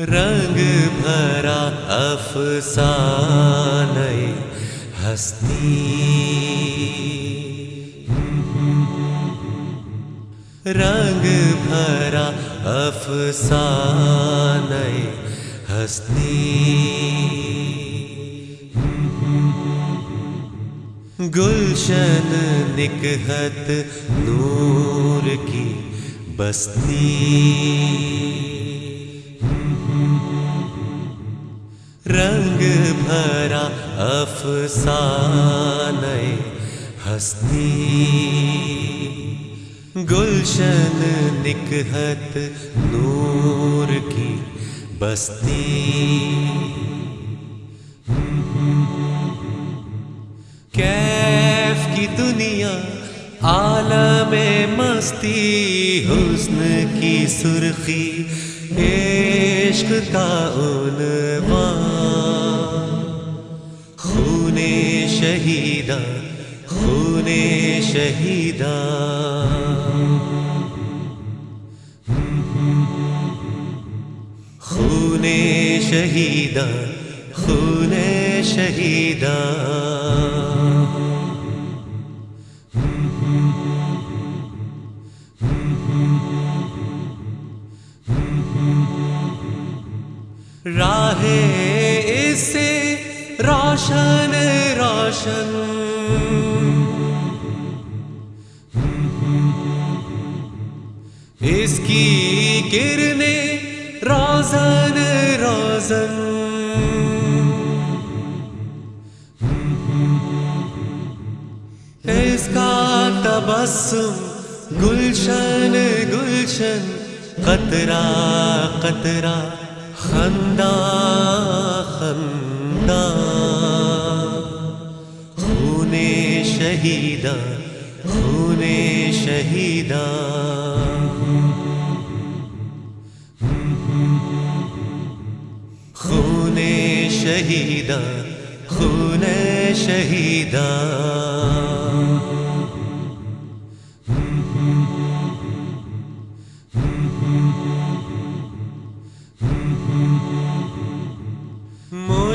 रंग भरा अफसाने हस्ती। रंग भरा अफसाने हस्ती गुलशन निकहत नूर की बस्ती। रंग भरा अफसाने हस्ती। गुलशन निकहत नूर की बस्ती। की दुनिया, आलम मस्ती, हुस्न की सुर्खी, इश्क का उनवान खूने शहीदा खूने शहीदा। खूने शहीदा खूने शहीदा। राहे इसे रोशन रोशन। इसकी किरने रोजन रोजन इसका तबस्सुम गुलशन गुलशन। कतरा कतरा। खंदा खंदा खूने शहीदा खूने शहीदा। खूने शहीदा खूने शहीदा।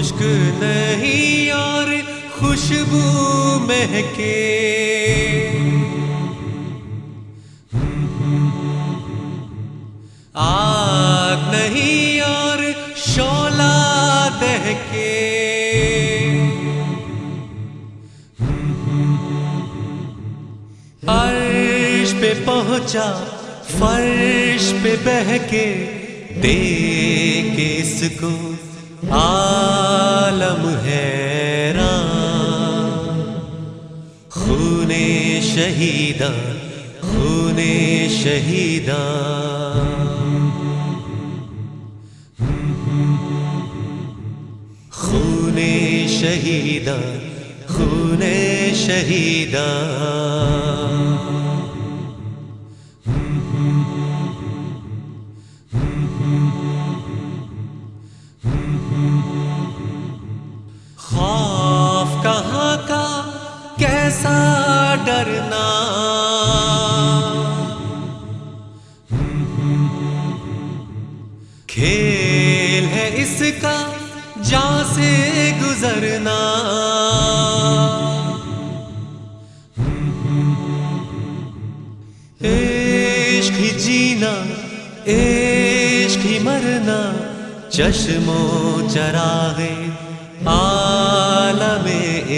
मुश्क नहीं और खुशबू महके। आग नहीं और शोला दहके। अर्श पे पहुँचा, फर्श पे बहके, देख इसको आलम हैरान खूने शहीदा खूने शहीदा। खूने शहीदा खूने शहीदा। डरना खेल है इसका जा से गुजरना। इश्क ही जीना, इश्क ही मरना, चश्मो चरागे आलम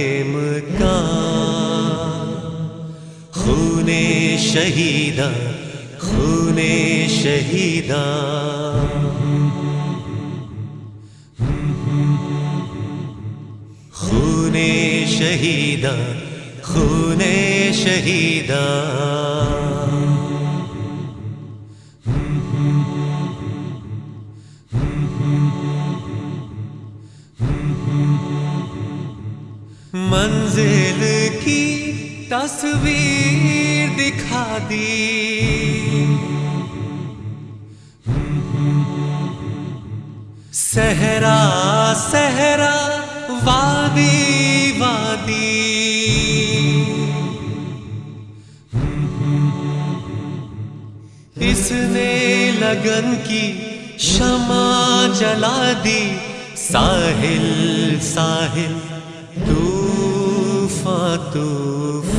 इमकान खूने शहीदा खूने शहीदा। खूने शहीदा खूने शहीदा। मंजिल की तस्वीर दिखा दी। सहरा सहरा, वादी वादी। इसने लगन की क्षमा जला दी। साहिल साहिल तूफा तूफा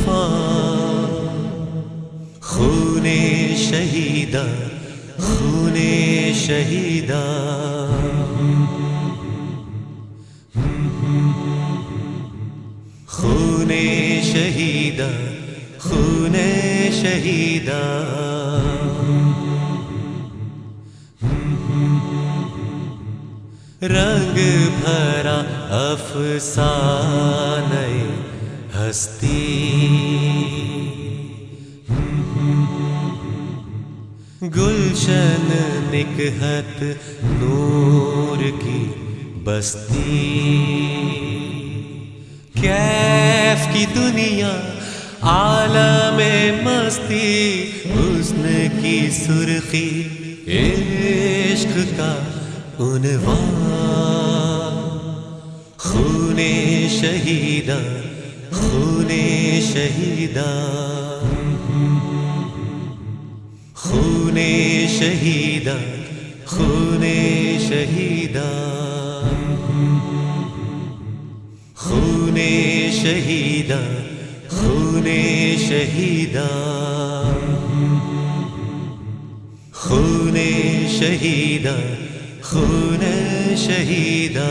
शहीदा खूने शहीदा। खूने शहीदा खूने शहीदा। रंग भरा अफसाने हस्ती। गुलशन निकहत नूर की बस्ती। कैफ की दुनिया, आलम मस्ती, हुस्न की सुर्खी, इश्क का उनवान। खूने शहीदा खूने शहीदा। खूने शहीदा खूने शहीदा। खूने शहीदा खूने शहीदा। खूने शहीदा खूने शहीदा।